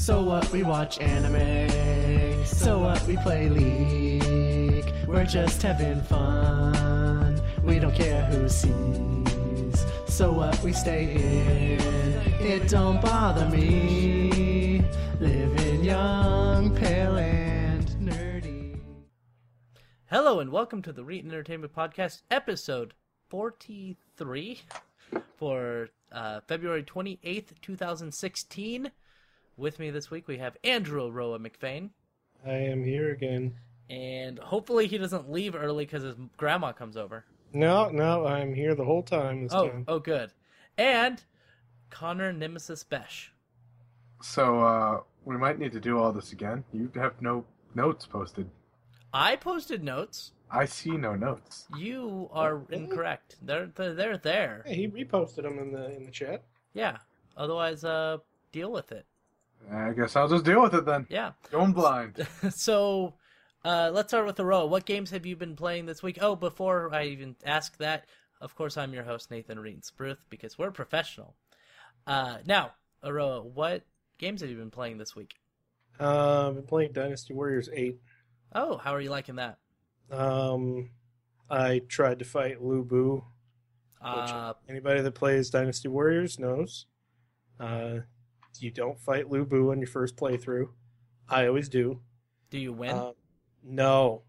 So what? We watch anime. So what? We play League. We're just having fun. We don't care who sees. So what? We stay in. It don't bother me. Living young, pale, and nerdy. Hello and welcome to the Reet Entertainment Podcast, episode 43 for uh, February 28th, 2016. With me this week we have Andrew Roa McFain, I am here again. and hopefully he doesn't leave early because his grandma comes over. No, no, I'm here the whole time this Oh, time. oh, good. And Connor Nemesis Besh. So uh, we might need to do all this again. You have no notes posted. I posted notes. I see no notes. You are really? incorrect. They're they're, they're there. Hey, he reposted them in the in the chat. Yeah. Otherwise, uh, deal with it. I guess I'll just deal with it then. Yeah. Going blind. so uh, let's start with the row. What games have you been playing this week? Oh, before I even ask that, of course, I'm your host, Nathan Reed Spruth, because we're professional. Uh, now, Aroah, what games have you been playing this week? Uh, I've been playing Dynasty Warriors eight. Oh, how are you liking that? Um, I tried to fight Lu Bu. Which Uh, anybody that plays Dynasty Warriors knows. Uh, you don't fight Lu Bu on your first playthrough. I always do. do you win? Uh, no.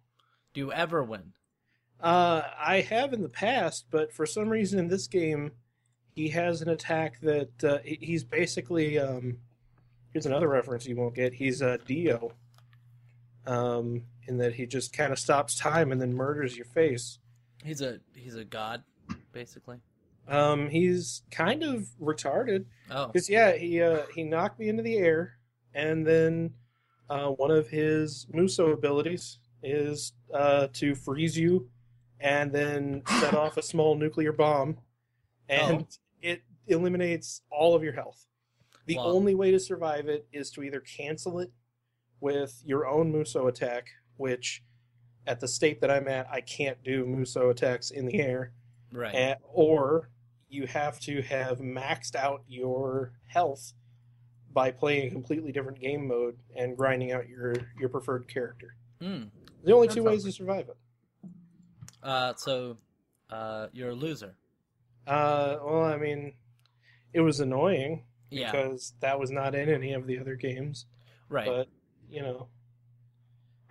do you ever win? Uh, I have in the past, but for some reason in this game, he has an attack that uh, he's basically. Um, here's another reference you won't get. He's a Dio. Um, in that he just kind of stops time and then murders your face. He's a he's a god, basically. Um, he's kind of retarded Oh, because yeah, he uh, he knocked me into the air, and then uh, one of his Musou abilities is uh, to freeze you, and then set off a small nuclear bomb, and Oh. it eliminates all of your health. The Wow. only way to survive it is to either cancel it with your own Musou attack, which at the state that I'm at, I can't do Musou attacks in the air right. and, or you have to have maxed out your health by playing a completely different game mode and grinding out your your preferred character. Mm. The only That two ways to survive it. Uh, so, uh, you're a loser. Uh, well, I mean, it was annoying Yeah. because that was not in any of the other games, Right. but you know,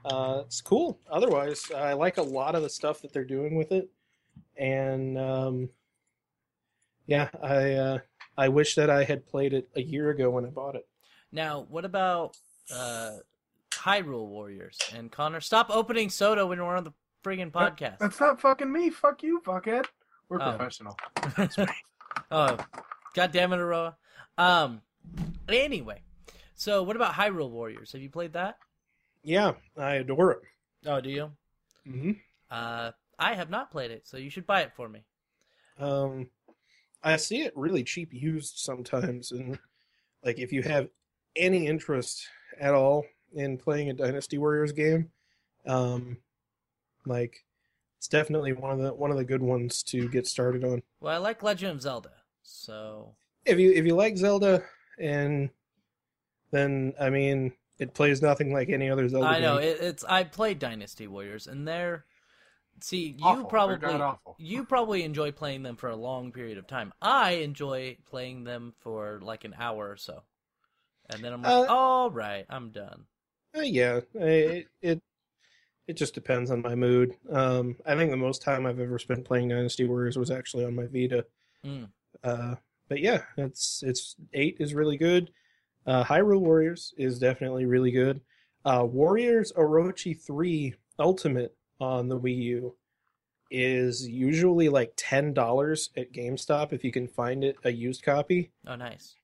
uh, it's cool. Otherwise, I like a lot of the stuff that they're doing with it, and um, yeah, I uh, I wish that I had played it a year ago when I bought it. Now, what about uh, Hyrule Warriors? And Connor, stop opening soda when we're on the friggin' podcast. That's not fucking me. Fuck you, fuckhead. We're Oh. professional. oh, god damn it, Aroah. Um, anyway, so what about Hyrule Warriors? Have you played that? Yeah, I adore it. Oh, do you? Mm-hmm. Uh, I have not played it, so you should buy it for me. Um, I see it really cheap used sometimes, and like if you have any interest at all in playing a Dynasty Warriors game, um, like it's definitely one of the one of the good ones to get started on. Well, I like Legend of Zelda, so If you if you like Zelda, and then I mean it plays nothing like any other Zelda. I know game. it, it's. I played Dynasty Warriors, and they're. See, you Awful. Probably you probably enjoy playing them for a long period of time. I enjoy playing them for like an hour or so, and then I'm like, Uh, all right, I'm done. Uh, yeah, it, it it just depends on my mood. Um, I think the most time I've ever spent playing Dynasty Warriors was actually on my Vita. Mm. Uh, but yeah, it's it's eight is really good. Uh, Hyrule Warriors is definitely really good. Uh, Warriors Orochi three Ultimate on the Wii U is usually like ten dollars at GameStop if you can find it a used copy Oh, nice.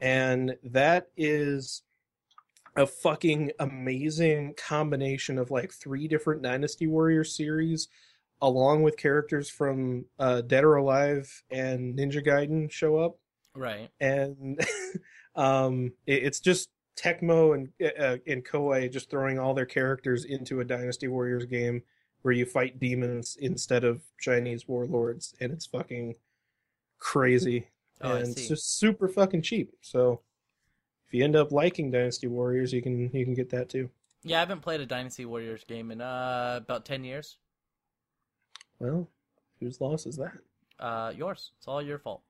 and that is a fucking amazing combination of like three different Dynasty Warriors series, along with characters from uh, Dead or Alive and Ninja Gaiden show up, Right. and um, it, it's just Tecmo and uh, and Koei just throwing all their characters into a Dynasty Warriors game where you fight demons instead of Chinese warlords, and it's fucking crazy Oh, and it's just super fucking cheap. So if you end up liking Dynasty Warriors, you can you can get that too. Yeah, I haven't played a Dynasty Warriors game in uh, about ten years. Well, whose loss is that? Uh, yours. It's all your fault.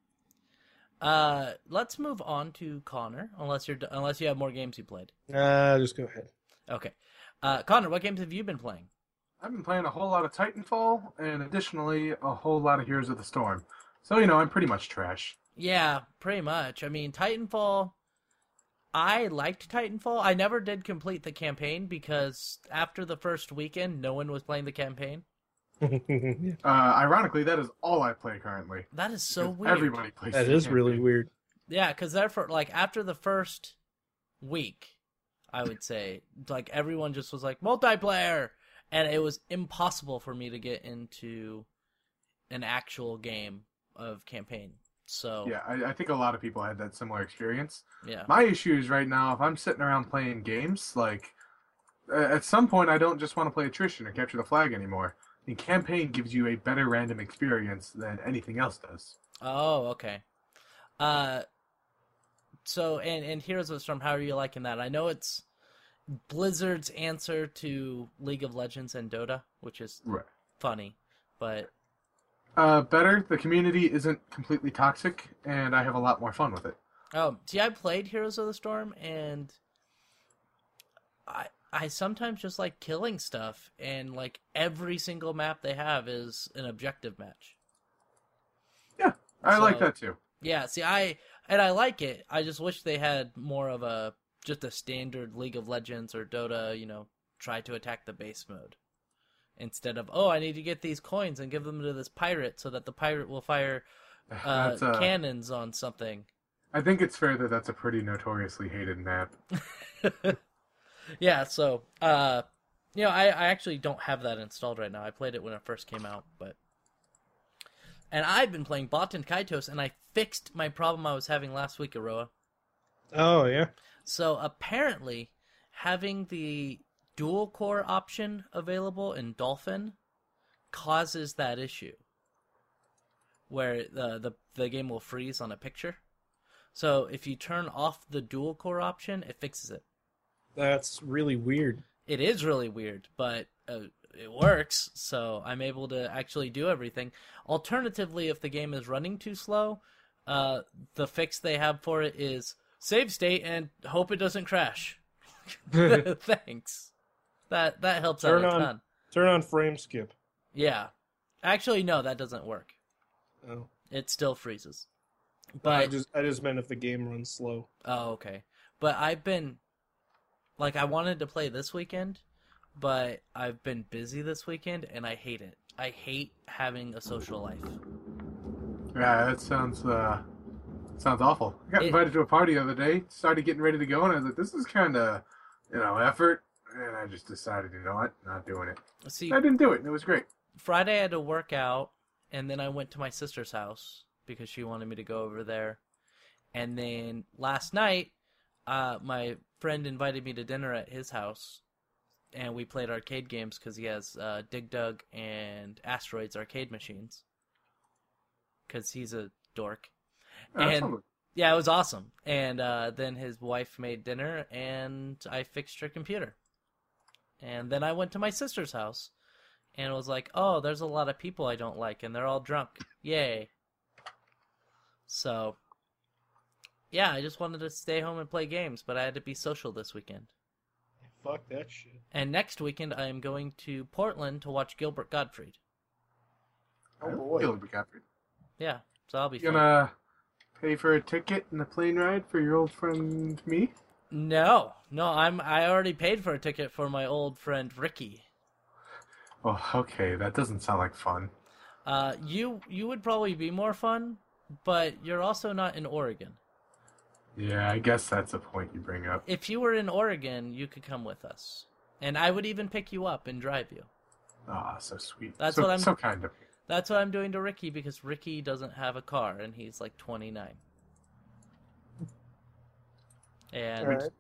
Uh, let's move on to Connor, unless you're unless you have more games you played. Uh, just go ahead. Okay. Uh, Connor, what games have you been playing? I've been playing a whole lot of Titanfall, and additionally, a whole lot of Heroes of the Storm. So, you know, I'm pretty much trash. Yeah, pretty much. I mean, Titanfall. I liked Titanfall. I never did complete the campaign because after the first weekend, no one was playing the campaign. Uh, ironically, that is all I play currently. That is so weird. Everybody plays that the is really weird. Yeah, because therefore, like after the first week, I would say like everyone just was like multiplayer, and it was impossible for me to get into an actual game of campaign. So Yeah, I, I think a lot of people had that similar experience. yeah, My issue is right now, if I'm sitting around playing games, like, at some point I don't just want to play attrition or capture the flag anymore. And campaign gives you a better random experience than anything else does. Oh, okay. Uh, so and and Heroes of the Storm, how are you liking that? I know it's Blizzard's answer to League of Legends and Dota, which is Right. funny, but Uh, better, the community isn't completely toxic, and I have a lot more fun with it. Oh, see, I played Heroes of the Storm, and I I sometimes just like killing stuff, and like every single map they have is an objective match. Yeah, I like that too. Yeah, see, I and I like it. I just wish they had more of a just a standard League of Legends or Dota, you know, try to attack the base mode instead of oh, I need to get these coins and give them to this pirate so that the pirate will fire uh, That's, uh, cannons on something. I think it's fair that that's a pretty notoriously hated map. yeah, so uh you know, I, I actually don't have that installed right now. I played it when it first came out, but and I've been playing Baten Kaitos and I fixed my problem I was having last week, Aroah. Oh yeah. So apparently having the dual core option available in Dolphin causes that issue. Where the, the the game will freeze on a picture. So if you turn off the dual core option, it fixes it. That's really weird. it is really weird, but uh, it works. So I'm able to actually do everything. Alternatively, if the game is running too slow, uh, the fix they have for it is save state and hope it doesn't crash. Thanks. That that helps Turn out a on- ton. Turn on frame skip. Yeah. Actually, no, that doesn't work. Oh. It still freezes. But I But just I just meant if the game runs slow. Oh, okay. But I've been like I wanted to play this weekend, but I've been busy this weekend and I hate it. I hate having a social life. Yeah, that sounds uh sounds awful. I got It- invited to a party the other day, started getting ready to go, and I was like, this is kind of, you know, effort. And I just decided, you know what, not doing it. See, I didn't do it, and it was great. Friday I had to work out and then I went to my sister's house because she wanted me to go over there. And then last night, uh, my friend invited me to dinner at his house and we played arcade games because he has uh, Dig Dug and Asteroids arcade machines. Because he's a dork. Uh, And- sounds- Yeah, it was awesome. And uh, then his wife made dinner, and I fixed her computer. And then I went to my sister's house, and was like, "Oh, there's a lot of people I don't like, and they're all drunk. Yay!" So, yeah, I just wanted to stay home and play games, but I had to be social this weekend. Fuck that shit. And next weekend, I am going to Portland to watch Gilbert Gottfried. Oh, boy. Gilbert like we got it. Yeah, so I'll be You fun. gonna pay for a ticket and a plane ride for your old friend me? No, no, I'm. I already paid for a ticket for my old friend Ricky. Oh, okay, that doesn't sound like fun. Uh, you you would probably be more fun, but you're also not in Oregon. Yeah, I guess that's a point you bring up. If you were in Oregon, you could come with us, and I would even pick you up and drive you. Ah, so sweet. That's so, what I'm- So kind of. That's what I'm doing to Ricky because Ricky doesn't have a car and he's like 29. And Alright.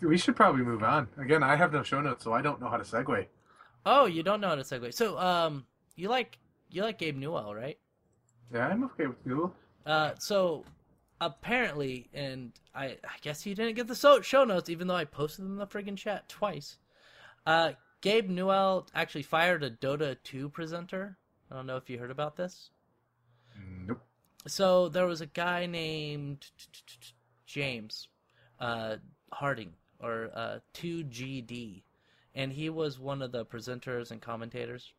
We should probably move on. Again, I have no show notes, so I don't know how to segue. oh, you don't know how to segue. So um, you like you like Gabe Newell, right? Yeah, I'm okay with Google. Uh, so apparently, and I, I guess you didn't get the show notes, even though I posted them in the friggin' chat twice. Uh, Gabe Newell actually fired a Dota 2 presenter. I don't know if you heard about this. Nope. So there was a guy named James uh, Harding or uh, 2GD, and he was one of the presenters and commentators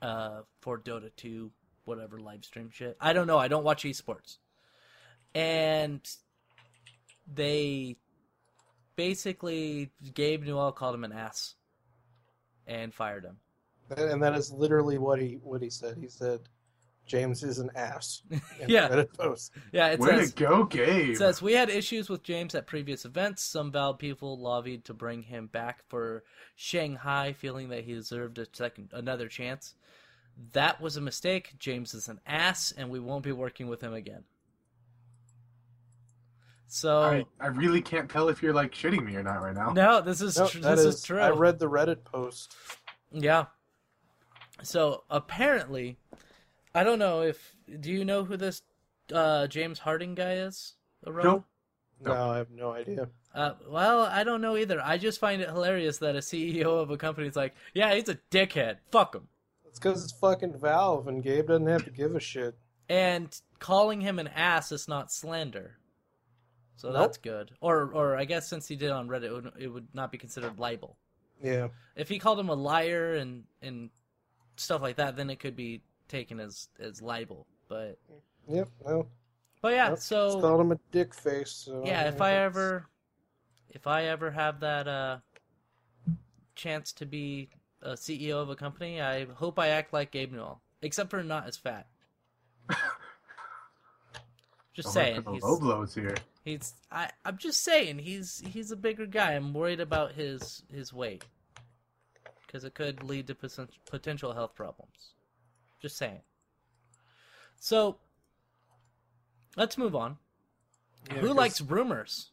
uh, for Dota 2, whatever live stream shit. I don't know. I don't watch esports, and they basically Gabe Newell called him an ass and fired him. And that is literally what he what he said. He said James is an ass. in Yeah. Reddit post. Yeah, it Way says to go, Gabe. It says we had issues with James at previous events. Some Valve people lobbied to bring him back for Shanghai, feeling that he deserved a second, another chance. That was a mistake. James is an ass, and we won't be working with him again. So I, I really can't tell if you're like shitting me or not right now. no, this is No, tr- this is, is true. I read the Reddit post. Yeah. So apparently, I don't know if do you know who this uh, James Harding guy is? Around? Nope. No, I have no idea. Uh, well, I don't know either. I just find it hilarious that a CEO of a company is like, "Yeah, he's a dickhead. Fuck him," It's because it's fucking Valve, and Gabe doesn't have to give a shit. and calling him an ass is not slander. So Nope. that's good. Or, or I guess since he did on Reddit, it would, it would not be considered libel. Yeah. If he called him a liar and and stuff like that, then it could be taken as as libel. But Yep. No. but yeah, Nope. So called him a dick face. So yeah, if I that's- ever if I ever have that uh chance to be a CEO of a company, I hope I act like Gabe Newell, except for not as fat. Just saying, look he's, low blows here. he's I I'm just saying he's he's a bigger guy. I'm worried about his his weight because it could lead to potential health problems. Just saying. So let's move on. Yeah, Who 'cause- likes rumors?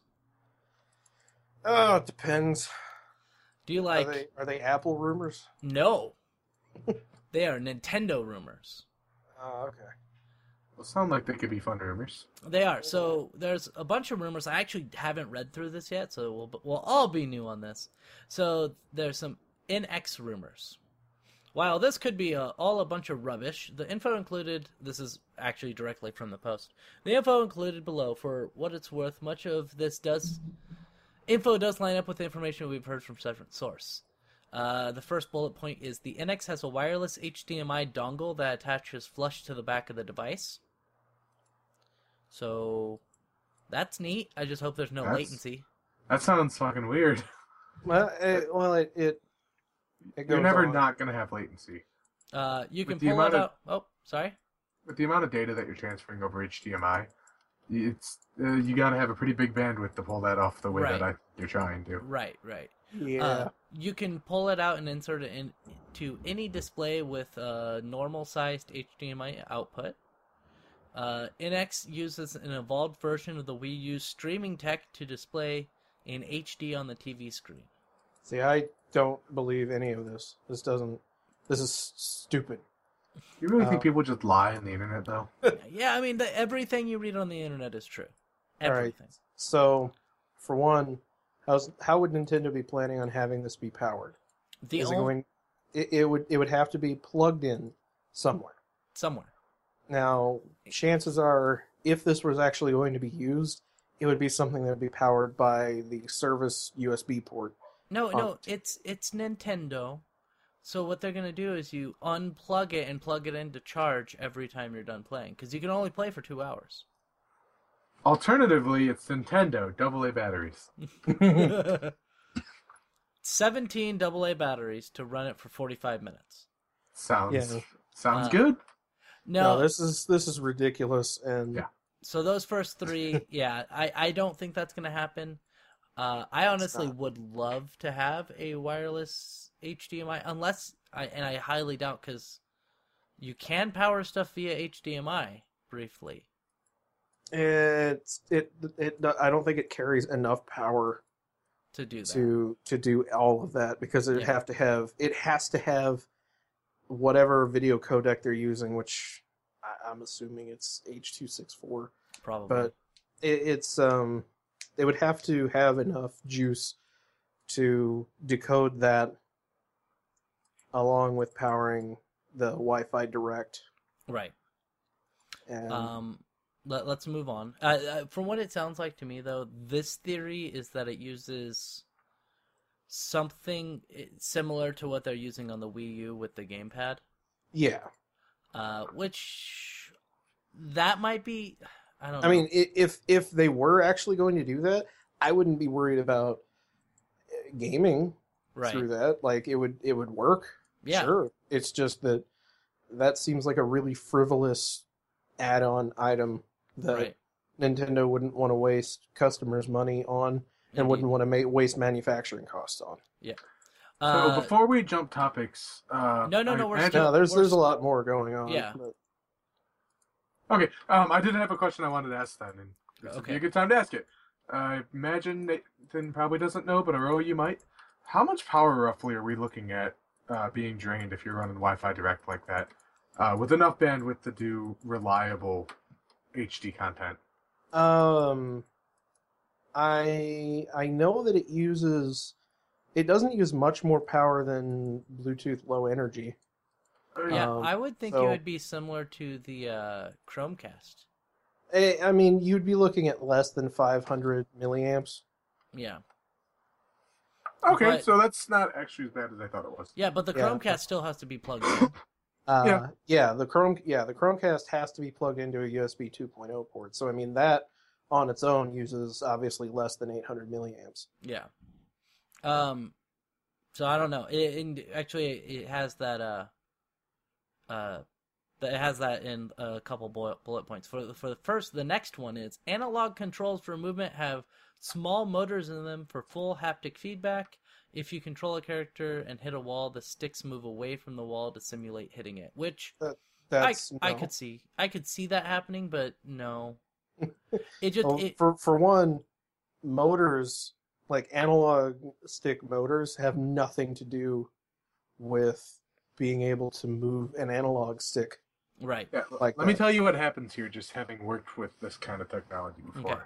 Oh, it depends. Do you like are they are they Apple rumors? No. they are Nintendo rumors. Oh, okay. Well, sound like they could be fun rumors. They are. So there's a bunch of rumors. I actually haven't read through this yet, so we'll we'll all be new on this. So there's some NX rumors. While this could be a, all a bunch of rubbish, the info included. This is actually directly from the post. The info included below, for what it's worth, much of this does info does line up with the information we've heard from different source. Uh, the first bullet point is the NX has a wireless HDMI dongle that attaches flush to the back of the device. So that's neat. I just hope there's no That's- latency. That sounds fucking weird. Well, it, well, it it, it You're never on. not gonna have latency. Uh, you can With the pull it amount of- out. Oh, sorry. With the amount of data that you're transferring over HDMI, it's uh, you gotta have a pretty big bandwidth to pull that off the way that I, you're trying to. Right, right. Yeah. Uh, you can pull it out and insert it into any display with a normal sized HDMI output. Uh, NX uses an evolved version of the Wii U's streaming tech to display in HD on the TV screen. See, I don't believe any of this. This doesn't. This is stupid. You really think um, people just lie on the internet though? yeah, I mean, the, everything you read on the internet is true. All right. Everything. So, for one, how's how would Nintendo be planning on having this be powered? The is it only going? It, it would it would have to be plugged in somewhere. somewhere. Now, chances are, if this was actually going to be used, it would be something that would be powered by the service USB port. No, Oh. no, it's it's Nintendo. So what they're gonna do is you unplug it and plug it in to charge every time you're done playing, because you can only play for two hours. Alternatively, it's Nintendo AA batteries. Seventeen AA batteries to run it for forty-five minutes. Sounds Yeah. sounds Uh, good. No, no, this is this is ridiculous, and Yeah. so those first three, yeah, I I don't think that's gonna happen. Uh, I honestly would love to have a wireless HDMI, unless I and I highly doubt because you can power stuff via HDMI briefly. it's it it I don't think it carries enough power to do that. to to do all of that because it'd Yeah. have to have it has to have whatever video codec they're using, which I, I'm assuming it's H two six four. Probably. But it, it's um, they would have to have enough juice to decode that, along with powering the Wi-Fi Direct. Right. And Um, let, let's move on. Uh, uh, from what it sounds like to me, though, this theory is that it uses something eh, similar to what they're using on the Wii U with the gamepad, yeah, uh, which that might be. I don't. Know. Mean, if if they were actually going to do that, I wouldn't be worried about uh, gaming right? through that. Like it would it would work. Yeah. Sure. It's just that that seems like a really frivolous add-on item that Right. Nintendo wouldn't want to waste customers' money on and Indeed. wouldn't want to ma- waste manufacturing costs on. So Uh, before we jump topics, uh, No, no, I no, we're imagine- still- No, there's we're there's a s- lot more going on. Yeah. but- Okay, um, I did have a question I wanted to ask then, and this would be a good time to ask it. I imagine Nathan probably doesn't know, but Aroah, you might. How much power roughly are we looking at uh, being drained if you're running Wi-Fi Direct like that, uh, with enough bandwidth to do reliable HD content? Um, I I know that it uses. It doesn't use much more power than Bluetooth Low Energy. Yeah, um, I would think it would be similar to the uh, Chromecast. I, I mean, you'd be looking at less than 500 milliamps. Yeah, Okay, But- so that's not actually as bad as I thought it was. yeah, but the Yeah. Chromecast still has to be plugged in. Uh, Yeah. yeah, the Chrome, yeah, the Chromecast has to be plugged into a USB 2.0 port. So I mean, that on its own uses obviously less than 800 milliamps. Yeah. Um. So I don't know. It, and actually, it has that. Uh. Uh. That it has that in a couple bullet, bullet points. For the, for the first, the next one is analog controls for movement have small motors in them for full haptic feedback. If you control a character and hit a wall, the sticks move away from the wall to simulate hitting it. Which I, That's I no. could see. I could see that happening, but no. It just Well, it, for for one, motors like analog stick motors have nothing to do with being able to move an analog stick. right. Yeah, Like let me tell you what happens here, just having worked with this kind of technology before. Okay.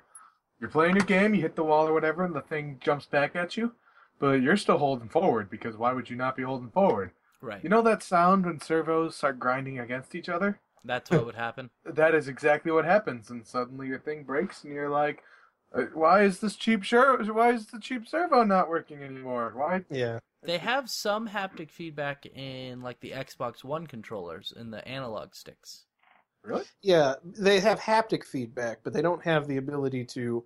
You're playing your game, you hit the wall or whatever, and the thing jumps back at you, but you're still holding forward because why would you not be holding forward? Right. You know that sound when servos start grinding against each other? That's what would happen. That is exactly what happens, and suddenly your thing breaks, and you're like, uh, "Why is this cheap sure? Why is the cheap servo not working anymore? Why?" Yeah. They have some haptic feedback in like the Xbox One controllers in the analog sticks. Really? Yeah, they have haptic feedback, but they don't have the ability to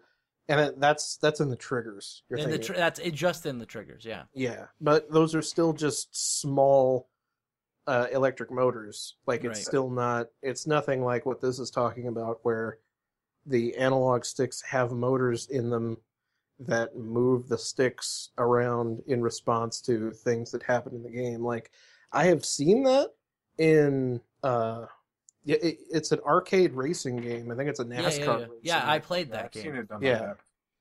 and it, that's that's in the triggers. You're And the tr- that's just in the triggers, yeah. Yeah, but those are still just small uh, electric motors. Like it's Right. still not. It's nothing like what this is talking about, where the analog sticks have motors in them that move the sticks around in response to things that happen in the game. Like I have seen that in. Uh, yeah, it, it's an arcade racing game. I think it's a NASCAR. yeah, yeah. racing Yeah, I played Yeah, that I've game. seen it done Yeah. like that.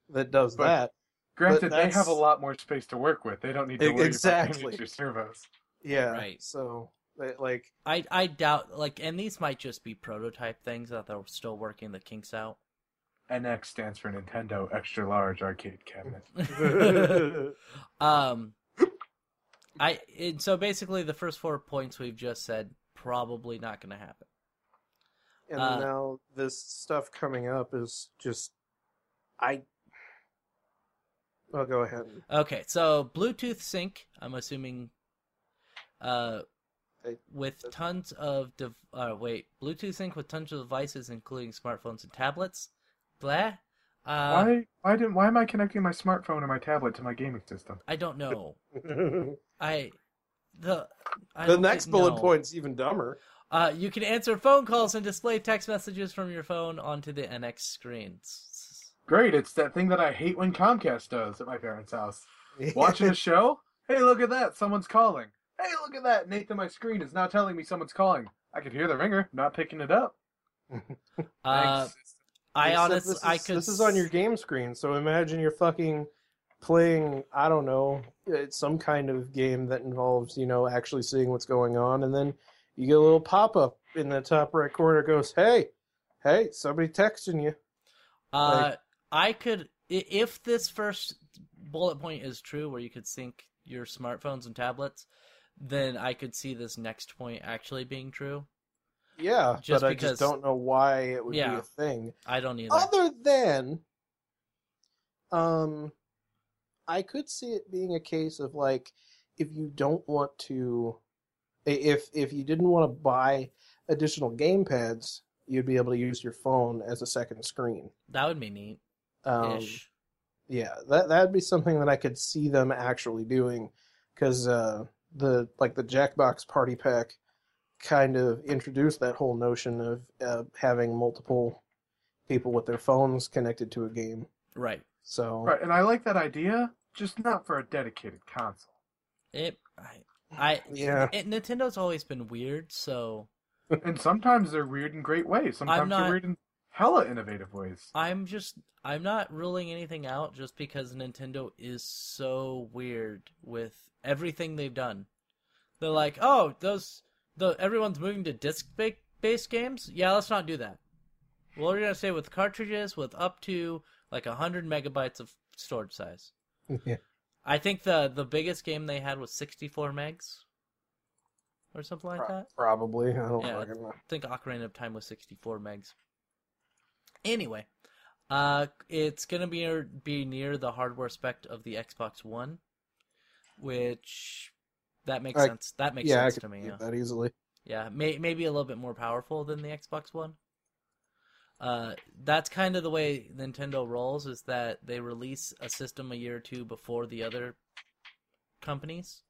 that does but- that. Granted, they have a lot more space to work with. They don't need to worry exactly. about miniature servos. Yeah. Right. So like I I doubt like and these might just be prototype things that they're still working the kinks out. NX stands for Nintendo Extra Large Arcade Cabinet. um I and so basically the first four points we've just said probably not going to happen. And Uh, now this stuff coming up is just I I'll go ahead. Okay, so Bluetooth sync, I'm assuming uh with tons of dev- uh wait, Bluetooth sync with tons of devices including smartphones and tablets. Blah. Uh why? Why didn't? Why am I connecting my smartphone and my tablet to my gaming system? I don't know. I the I don't next think- bullet no. point's even dumber. Uh, you can answer phone calls and display text messages from your phone onto the NX screens. Great! It's that thing that I hate when Comcast does at my parents' house. Watching a show. Hey, look at that! Someone's calling. Hey, look at that! Nathan, my screen is now telling me someone's calling. I could hear the ringer, not picking it up. Uh, Thanks. I honestly, this I is- could. This is on your game screen, so imagine you're fucking playing. I don't know, it's some kind of game that involves you know actually seeing what's going on, and then you get a little pop up in the top right corner. Goes, hey, hey, somebody texting you. Uh, I could if this first bullet point is true, where you could sync your smartphones and tablets, then I could see this next point actually being true. Yeah, Just but I just don't know why it would be a thing. I don't either. Other than, um, I could see it being a case of like, if you don't want to, if if you didn't want to buy additional game pads, you'd be able to use your phone as a second screen. that would be neat. Um, yeah, that that'd be something that I could see them actually doing, because uh, the like the Jackbox Party Pack kind of introduced that whole notion of uh, having multiple people with their phones connected to a game. Right. So Right, and I like that idea, just not for a dedicated console. It. I. I. Yeah. It, Nintendo's always been weird, so and sometimes they're weird in great ways. Sometimes not- they're weird in hella innovative ways. I'm just. I'm not ruling anything out just because Nintendo is so weird with everything they've done. They're like, oh, those the everyone's moving to disc ba- based games. Yeah, let's not do that. Well, we're gonna say with cartridges with up to like hundred megabytes of storage size. yeah. I think the the biggest game they had was 64 megs, or something like that. probably I don't Yeah. know. I think Ocarina of Time was 64 megs. Anyway, uh, it's gonna be be near the hardware spec of the Xbox One, which that makes I- sense. That makes Yeah, sense could to me. Yeah, that easily. yeah, may, maybe a little bit more powerful than the Xbox One. Uh, that's kind of the way Nintendo rolls. Is that they release a system a year or two before the other companies,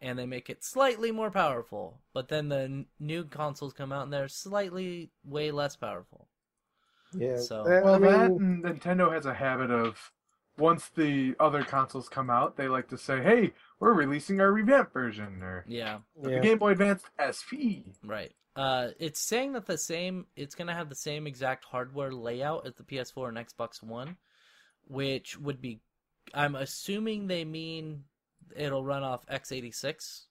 and they make it slightly more powerful. But then the n- new consoles come out and they're slightly way less powerful. Yeah. So- Eh, Well, I that mean, and Nintendo has a habit of once the other consoles come out, they like to say, "Hey, we're releasing our revamped version," or Yeah, the yeah. Game Boy Advance SP. right. Uh, it's saying that the same. It's gonna have the same exact hardware layout as the PS4 and Xbox One, which would be. I'm assuming they mean it'll run off x86.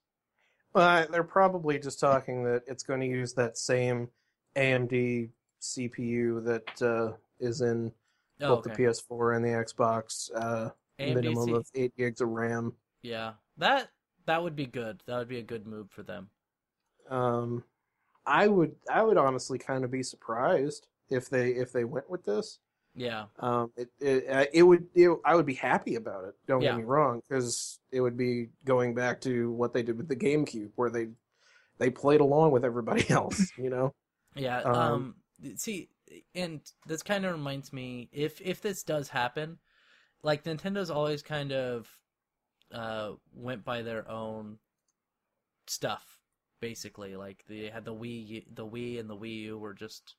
Uh, they're probably just talking that it's going to use that same AMD CPU that uh, is in Oh, both okay. the PS4 and the Xbox. Uh, minimum AMD, of eight gigs of RAM. Yeah, that that would be good. That would be a good move for them. Um, I would I would honestly kind of be surprised if they if they went with this. Yeah, Um, it it, it would it, I would be happy about it. Don't Yeah. get me wrong, because it would be going back to what they did with the GameCube, where they they played along with everybody else. You know. yeah. Um, Um, see, and this kind of reminds me if if this does happen, like Nintendo's always kind of uh went by their own stuff basically. Like they had the Wii the Wii and the Wii U were just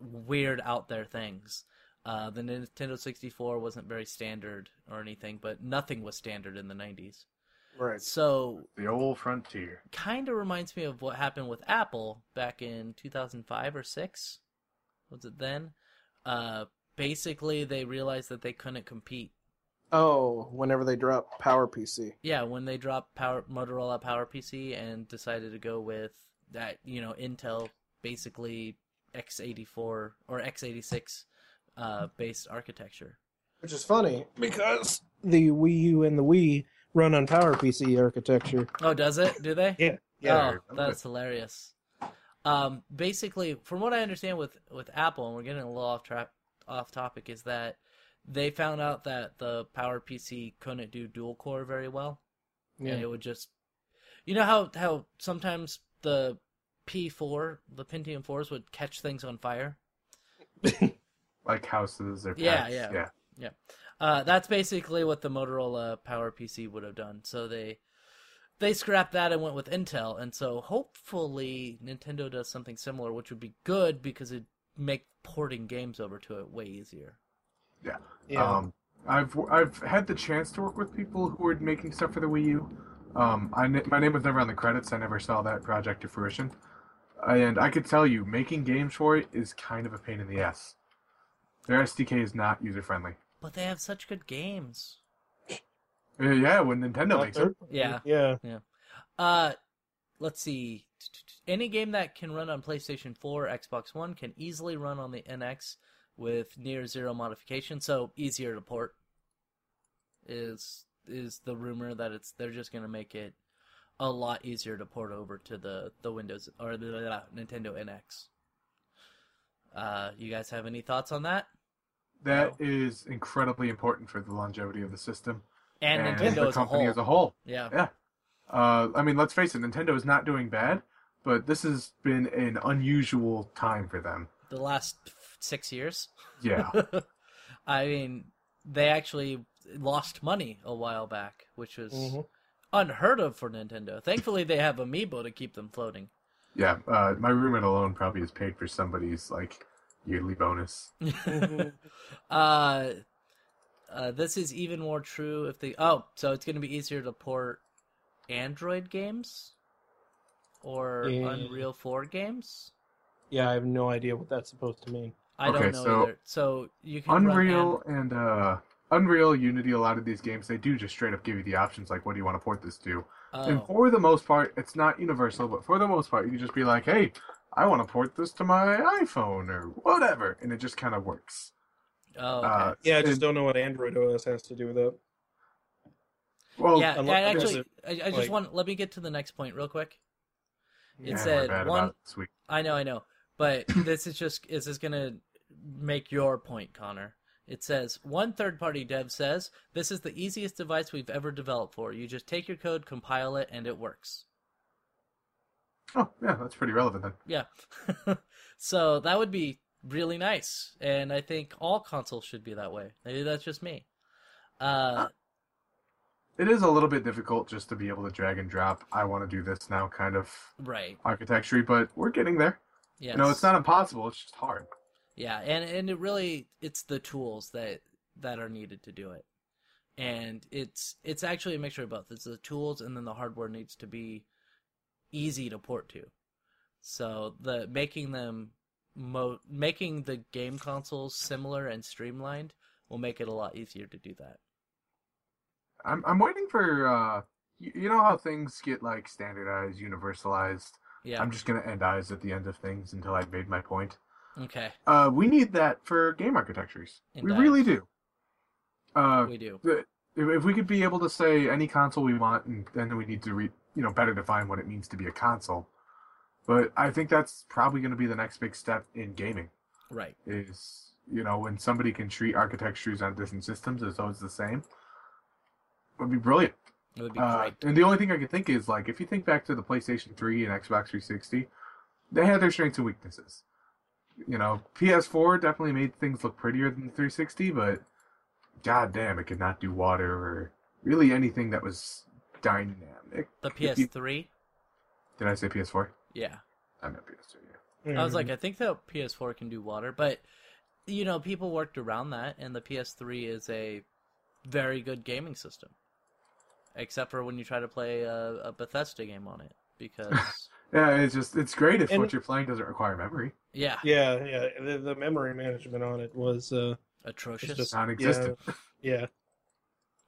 weird out there things. Uh the Nintendo 64 wasn't very standard or anything but nothing was standard in the 90s Right. so The old frontier. kind of reminds me of what happened with Apple back in 2005 or 6 was it then? Uh basically they realized that they couldn't compete Oh, whenever they drop Power PC. Yeah, when they dropped Power Motorola Power PC and decided to go with that, you know, Intel basically x84 or x86 uh, based architecture. Which is funny because the Wii U and the Wii run on Power PC architecture. Oh, does it? Do they? Yeah. Yeah, oh, that's hilarious. Um, basically, from what I understand with with Apple, and we're getting a little off track, off topic, is that they found out that the Power PC couldn't do dual core very well. Yeah. and it would just you know how how sometimes the P4 the Pentium 4s would catch things on fire Like houses or Yeah, pets. yeah. yeah. uh, that's basically what the Motorola Power PC would have done so they they scrapped that and went with Intel and so hopefully Nintendo does something similar which would be good because it'd make porting games over to it way easier Yeah. Um, I've I've had the chance to work with people who were making stuff for the Wii U. Um, I ne- my name was never on the credits. I never saw that project to fruition, and I could tell you, making games for it is kind of a pain in the ass. Their SDK is not user friendly. but they have such good games Uh, yeah, when Nintendo makes it. third- Yeah. Yeah. Uh, let's see. Any game that can run on PlayStation 4, Xbox One can easily run on the NX with near zero modification, so easier to port. Is is the rumor that it's they're just gonna make it a lot easier to port over to the the Windows or the, the Nintendo NX. Uh, you guys have any thoughts on that? That is incredibly important for the longevity of the system And, and Nintendo the as company as a whole. yeah. Yeah. Uh, I mean, let's face it, Nintendo is not doing bad, but this has been an unusual time for them. the last six years. Yeah. I mean, they actually lost money a while back, which was Mhm. unheard of for Nintendo. Thankfully, they have Amiibo to keep them floating. yeah. Uh, my roommate alone probably has paid for somebody's like yearly bonus. uh, uh, this is even more true if they. Oh, so it's going to be easier to port Android games or Yeah. Unreal 4 games. Yeah, I have no idea what that's supposed to mean. I Okay, don't know so either. So you can run Unreal and uh, Unreal, Unity, a lot of these games they do just straight up give you the options like, what do you want to port this to? And- And oh, for the most part, it's not universal, but for the most part, you can just be like, hey, I want to port this to my iPhone or whatever, and it just kind of works. oh, okay. Uh, Yeah, I and- just don't know what Android OS has to do with that. well, yeah, unless- I actually, it, I, I just like- want let me get to the next point real quick. It yeah, we're said one- about it this week. I know, I know, but this is just is this is gonna make your point, Connor. It says one third-party dev says this is the easiest device we've ever developed for. You just take your code, compile it, and it works. Oh, yeah, that's pretty relevant then. Yeah, so that would be really nice, and I think all consoles should be that way. Maybe that's just me. Uh, It is a little bit difficult just to be able to drag and drop. I want to do this now, kind of right. architecture, but we're getting there. Yes. You know, it's not impossible. It's just hard. Yeah, and and it really it's the tools that that are needed to do it. And it's it's actually a mixture of both. It's the tools and then the hardware needs to be easy to port to. So the making them mo- making the game consoles similar and streamlined will make it a lot easier to do that. I'm I'm waiting for uh, you, you know how things get like standardized, universalized. Yeah. I'm just gonna end eyes at the end of things until I've made my point. Okay. Uh, we need that for game architectures. In we dice. really do. Uh, we do. if, if we could be able to say any console we want, and then we need to re, you know better define what it means to be a console. But I think that's probably going to be the next big step in gaming. Right. Is you know when somebody can treat architectures on different systems as though it's the same, would be brilliant. It would be Uh, great. and the only thing I can think is like if you think back to the PlayStation 3 and Xbox 360, they had their strengths and weaknesses. You know, PS4 definitely made things look prettier than the 360, but god damn, it could not do water or really anything that was dynamic. The PS3? Did I say PS4? Yeah. I meant PS3. Yeah. Mm-hmm. I was like, I think the PS4 can do water, but you know, people worked around that, and the PS3 is a very good gaming system, except for when you try to play a, a Bethesda game on it, because Yeah, it's just it's great if And- what you're playing doesn't require memory. yeah, yeah, yeah. The, the memory management on it was, uh, atrocious. just- Non-existent. yeah,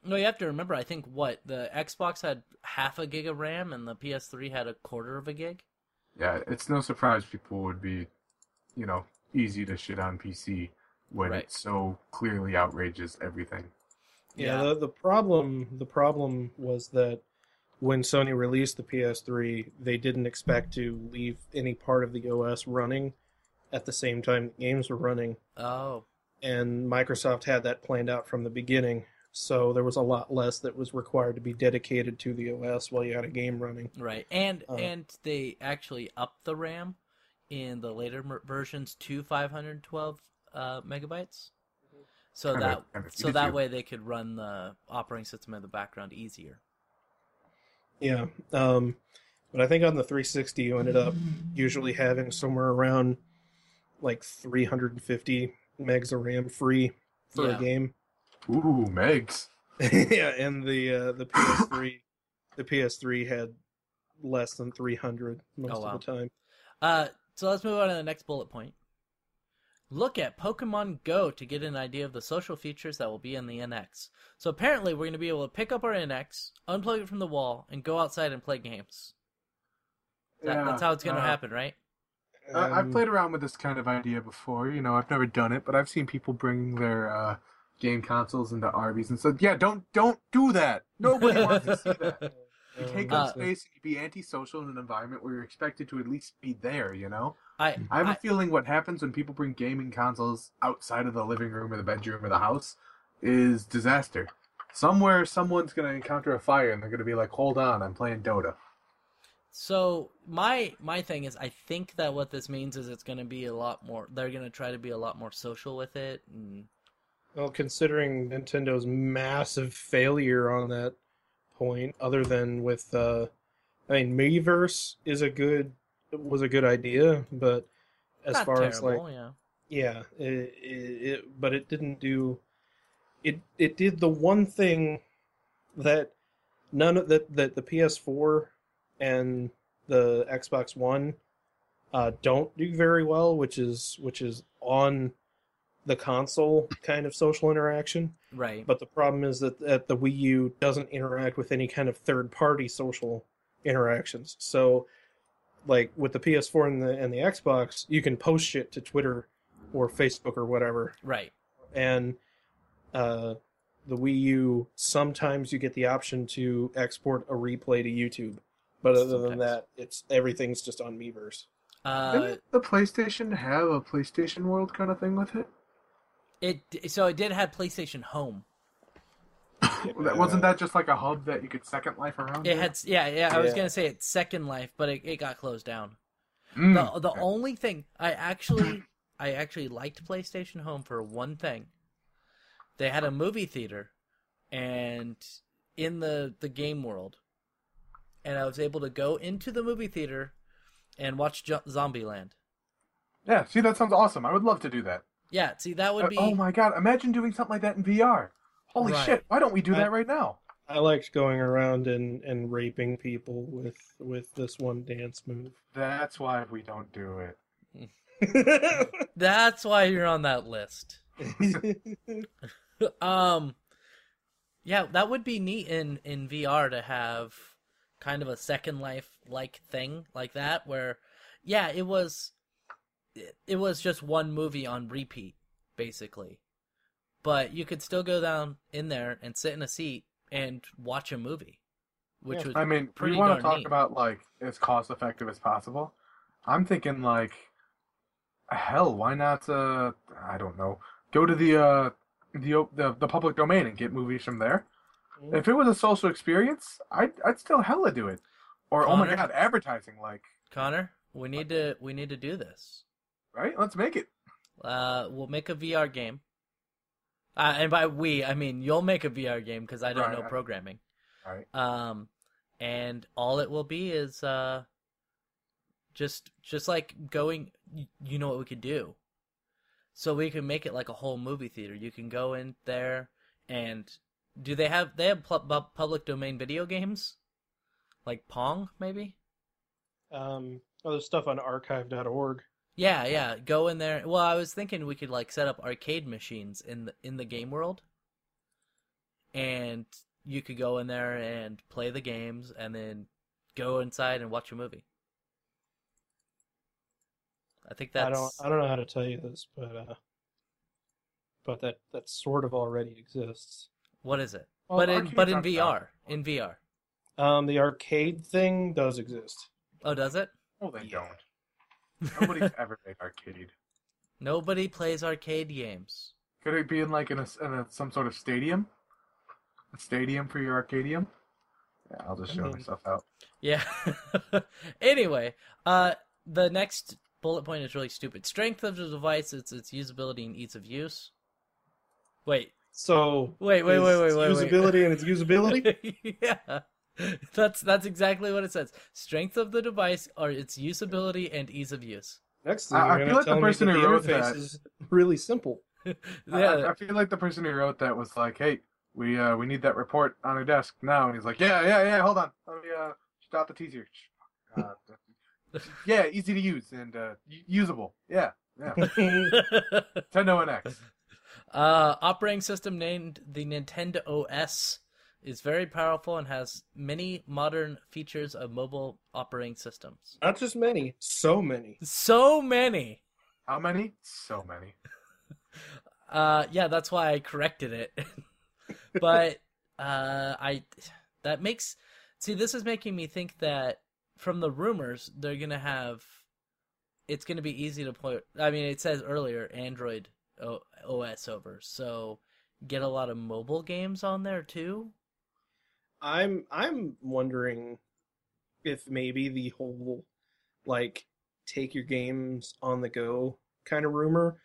No, you have to remember. I think what the Xbox had half a gig of RAM, and the PS3 had a quarter of a gig. Yeah, it's no surprise people would be, you know, easy to shit on PC when Right. it so clearly outrages everything. yeah. The the problem the problem was that when Sony released the PS3, they didn't expect to leave any part of the OS running at the same time games were running. Oh, and Microsoft had that planned out from the beginning. So there was a lot less that was required to be dedicated to the OS while you had a game running. right, and Uh. and they actually upped the RAM in the later versions to 512 uh, megabytes. So Kinda- that kinda so that way they could run the operating system in the background easier. Yeah. Um, but I think on the 360 you ended up usually having somewhere around like 350 megs of RAM free for Yeah. a game. Ooh, Megs. yeah, and the uh, the PS3 the PS3 had less than 300 most Oh, wow. of the time. Uh, so let's move on to the next bullet point. Look at Pokemon Go to get an idea of the social features that will be in the NX. So apparently, we're going to be able to pick up our NX, unplug it from the wall, and go outside and play games. That, Yeah, that's how it's going to uh, happen, right? I- I've Um, played around with this kind of idea before. You know, I've never done it, but I've seen people bring their uh, game consoles into Arby's and said, "Yeah, don't don't do that. Nobody wants to see that. You take Uh, up space and you be antisocial in an environment where you're expected to at least be there. You know, I I have a I- feeling what happens when people bring gaming consoles outside of the living room or the bedroom or the house is disaster. Somewhere, someone's gonna encounter a fire and they're gonna be like, "Hold on, I'm playing Dota." So my my thing is, I think that what this means is it's going to be a lot more. They're going to try to be a lot more social with it, and Well, considering Nintendo's massive failure on that point, other than with, uh, I mean, Miiverse is a good was a good idea, but as not far terrible. as like yeah, yeah, it, it, it, but it didn't do it. It did the one thing that none of that that the PS4 and the Xbox One uh, don't do very well, which is which is on the console kind of social interaction. right. But the problem is that, that the Wii U doesn't interact with any kind of third party social interactions. So, like with the PS4 and the and the Xbox, you can post shit to Twitter or Facebook or whatever, right. and uh, the Wii U sometimes you get the option to export a replay to YouTube. But other than that, it's everything's just on Miiverse. Uh, Didn't the PlayStation have a PlayStation World kind of thing with it? It so it did have PlayStation Home. That- Wasn't that just like a hub that you could Second Life around? It had yeah yeah. I was Yeah. gonna say it's Second Life, but it, it got closed down. Mm. The the only thing I actually I actually liked PlayStation Home for one thing. They had a movie theater, and in the the game world, and I was able to go into the movie theater and watch jo- Zombieland. Yeah, see, that sounds awesome. I would love to do that. Yeah, see that would Uh, be oh my god, imagine doing something like that in VR. Holy Right. shit, why don't we do I- that right now? I liked going around and, and raping people with with this one dance move. That's why we don't do it. that's why you're on that list. um yeah that would be neat in in vr to have kind of a second life like thing like that where yeah it was it, it was just one movie on repeat basically but you could still go down in there and sit in a seat and watch a movie which Yeah, was I mean, pretty we want to talk neat. about like as cost effective as possible. I'm thinking like, hell, why not? Uh, I don't know. Go to the uh, the o- the the public domain and get movies from there. If it was a social experience, I'd I'd still hella do it. Or oh my god, advertising like connor we need to we need to do this right? Let's make it. Uh, we'll make a VR game. Uh, and by we, I mean you'll make a VR game because I don't Right, know programming. Right. Um, and all it will be is uh, just just like going. You know what we could do? So we can make it like a whole movie theater. You can go in there and do they have they have pu- pu- public domain video games, like Pong maybe? um, other stuff on archive.org. Yeah, yeah. Go in there. Well, I was thinking we could like set up arcade machines in the in the game world, and you could go in there and play the games, and then go inside and watch a movie. I think that's I don't I don't know how to tell you this, but uh, but that that sort of already exists. what is it? Well, but in but in VR, bad. in VR. Um, the arcade thing does exist. Oh, does it? No, they Yeah. don't. Nobody's ever made arcade. Nobody plays arcade games. Could it be in like in a, in a some sort of stadium? A stadium for your arcadium? Yeah, I'll just I show mean- myself out. Yeah. anyway, uh, the next bullet point is really stupid. Strength of the device, its its usability and ease of use. Wait, So wait, wait, it's wait, wait, wait. wait. usability and its usability. yeah. That's that's exactly what it says. Strength of the device or its usability and ease of use. Next thing I- I feel like the person who the wrote interface that- is really simple. Yeah. I, I feel like the person who wrote that was like, "Hey, we uh we need that report on our desk now," and he's like, "Yeah, yeah, yeah. Hold on, let me uh stop the teaser." Uh, yeah, easy to use and uh, usable. Yeah, yeah. Nintendo NX. uh, operating system named the Nintendo OS is very powerful and has many modern features of mobile operating systems. Not just many, so many. So many. How many? So many. Uh, yeah, that's why I corrected it. but uh, I that makes see this is making me think that from the rumors they're gonna have it's gonna be easy to put. I mean, it says earlier Android o- OS over, so get a lot of mobile games on there too. I'm I'm wondering if maybe the whole like take your games on the go kind of rumor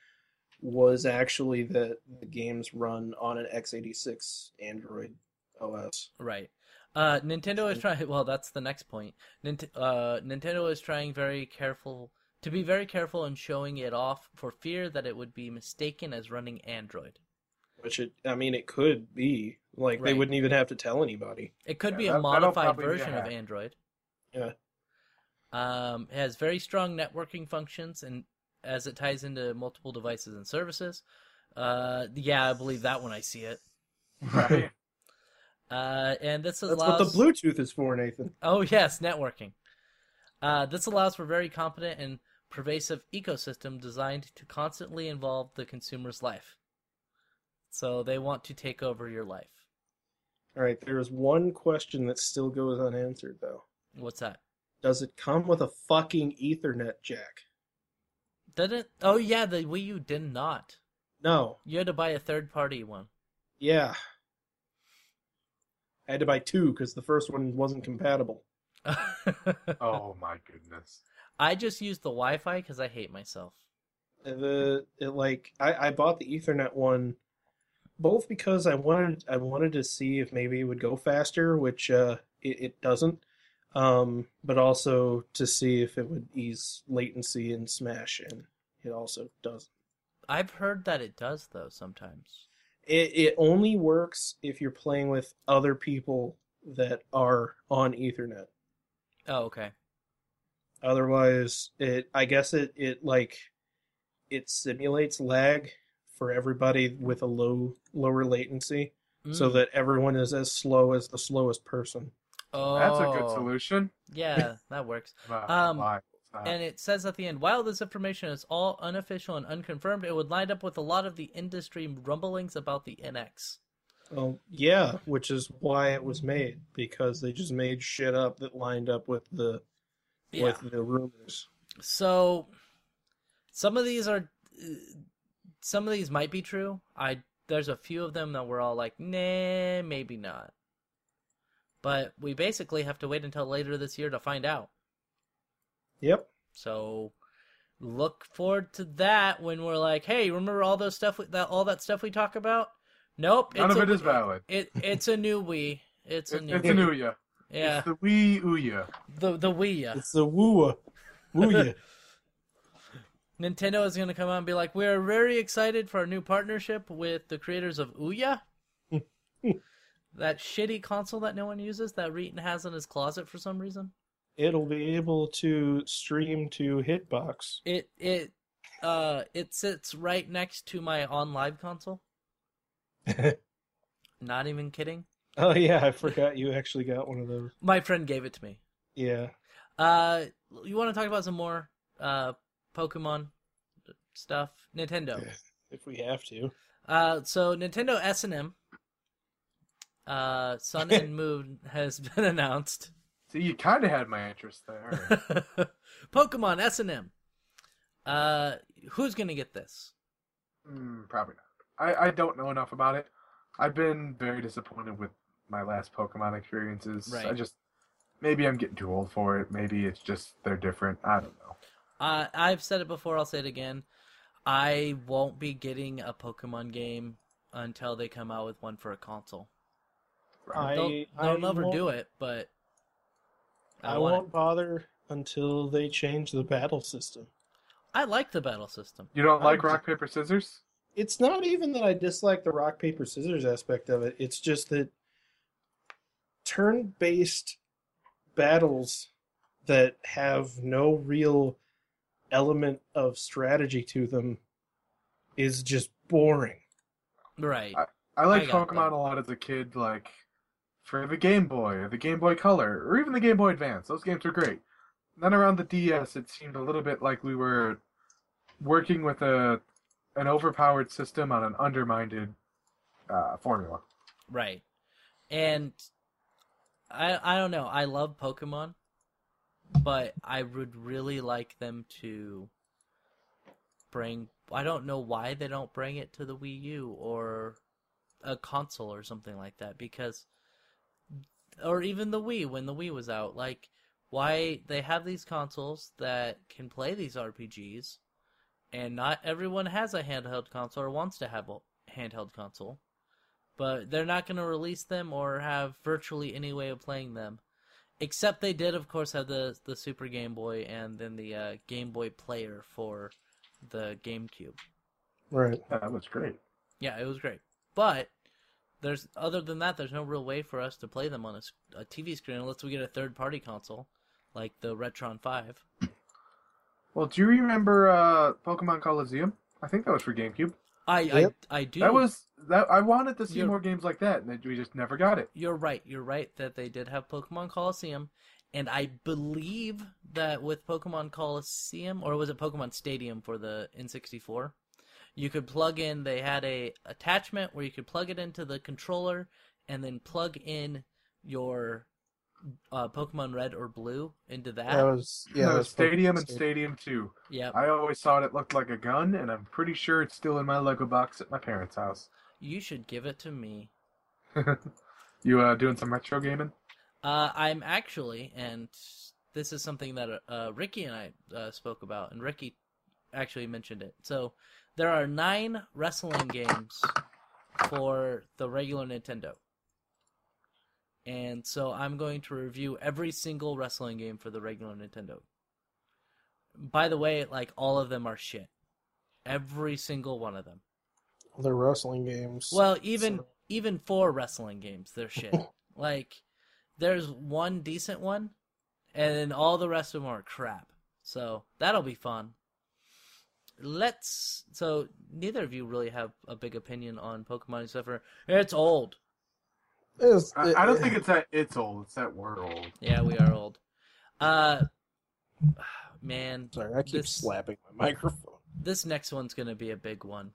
was actually that the games run on an x86 Android OS. Right. Uh, Nintendo is trying. Well, that's the next point. Nint- uh, Nintendo is trying very careful to be very careful in showing it off for fear that it would be mistaken as running Android. Which it I mean it could be. Like they Right. wouldn't even have to tell anybody. It could Yeah, be that- a that'll modified probably be a version of hack. Android. Yeah. Um, it has very strong networking functions, and as it ties into multiple devices and services. Uh, yeah, I believe that when I see it. Right. Uh, and this That's allows what the Bluetooth is for, Nathan. Oh yes, networking. Uh, this allows for very competent and pervasive ecosystem designed to constantly involve the consumer's life. So they want to take over your life. All right, there's one question that still goes unanswered though. What's that? Does it come with a fucking Ethernet jack? Didn't? Oh yeah, the Wii U did not. No. You had to buy a third party one. Yeah. I had to buy two because the first one wasn't compatible. oh my goodness. I just used the Wi-Fi because I hate myself. The it, like I, I bought the Ethernet one both because I wanted I wanted to see if maybe it would go faster, which uh, it, it doesn't, um, but also to see if it would ease latency in Smash, and it also doesn't. I've heard that it does though sometimes. It it only works if you're playing with other people that are on Ethernet. Oh okay. Otherwise, it I guess it it like it simulates lag for everybody with a low lower latency, so Mm. that everyone is as slow as the slowest person. oh, That's a good solution. Yeah, that works. Um. And it says at the end, while this information is all unofficial and unconfirmed, it would line up with a lot of the industry rumblings about the NX. Well, yeah, which is why it was made because they just made shit up that lined up with the Yeah. with the rumors. So some of these are uh, some of these might be true. I there's a few of them that we're all like, nah, maybe not. But we basically have to wait until later this year to find out. Yep. So look forward to that when we're like, hey, remember all those stuff that all that stuff we talk about? Nope, none it's of a, it is valid. It it's a new Wii. It's a It- new. it's a new Ouya. yeah, It's the Wii Ouya. the the Wii. yeah. It's the woo woo ya. Nintendo is going to come out and be like, "We're very excited for our new partnership with the creators of Ouya." that shitty console that no one uses that Reetin has in his closet for some reason. It'll be able to stream to Hitbox. It it uh it sits right next to my OnLive console. Not even kidding. Oh yeah, I forgot you actually got one of those. My friend gave it to me. Yeah. Uh, you want to talk about some more uh Pokemon stuff? Nintendo. If we have to. Uh, so Nintendo S and M, uh, Sun and Moon has been announced. See, you kind of had my interest there. Pokemon S and M. Uh, who's gonna get this? Mm, probably not. I, I don't know enough about it. I've been very disappointed with my last Pokemon experiences. I just maybe I'm getting too old for it. Maybe it's just they're different. I don't know. Uh, I've said it before. I'll say it again. I won't be getting a Pokemon game until they come out with one for a console. I, They'll, they'll I never do it, but I, I, won't bother until they change the battle system. I like the battle system. You don't like I'm- rock paper scissors? It's not even that I dislike the rock paper scissors aspect of it. It's just that turn based battles that have no real element of strategy to them is just boring. Right. I like I Pokemon that. a lot as a kid. Like for the Game Boy, or the Game Boy Color, or even the Game Boy Advance. Those games were great. Then around the DS, it seemed a little bit like we were working with a an overpowered system on an undermined uh, formula. Right. And I I don't know. I love Pokemon, but I would really like them to bring I don't know why they don't bring it to the Wii U or a console or something like that because or even the Wii when the Wii was out like why they have these consoles that can play these RPGs and not everyone has a handheld console or wants to have a handheld console but they're not going to release them or have virtually any way of playing them. Except they did, of course, have the the Super Game Boy and then the uh, Game Boy Player for the GameCube. Right. That was great. Yeah, it was great. But there's other than that, there's no real way for us to play them on a TV screen unless we get a third party console like the Retron Five. Well, do you remember uh, Pokemon Colosseum? I think that was for GameCube. I Yep. I, I do. That was that. I wanted to see You're- more games like that, and we just never got it. You're right. You're right that they did have Pokemon Colosseum, and I believe that with Pokemon Colosseum, or was it Pokemon Stadium for the N64, you could plug in. They had a attachment where you could plug it into the controller, and then plug in your uh, Pokemon Red or Blue into that. That was yeah. No, that was Stadium and Stadium. Stadium Two. Yeah. I always thought it looked like a gun, and I'm pretty sure it's still in my Lego box at my parents' house. You should give it to me. you uh, doing some retro gaming? Uh, I'm actually, and this is something that uh, Ricky and I uh, spoke about, and Ricky actually mentioned it. So there are nine wrestling games for the regular Nintendo. And so I'm going to review every single wrestling game for the regular Nintendo. By the way, like all of them are shit. Every single one of them. The wrestling games. Well, even So- even for wrestling games, they're shit. like, there's one decent one, and then all the rest of them are crap. So that'll be fun. Let's. So neither of you really have a big opinion on Pokemon except for it's old. It's- I, I don't think it's that it's old. It's that we're old. Yeah, we are old. Uh, man, Sorry, I keep this- slapping my microphone. this next one's gonna be a big one,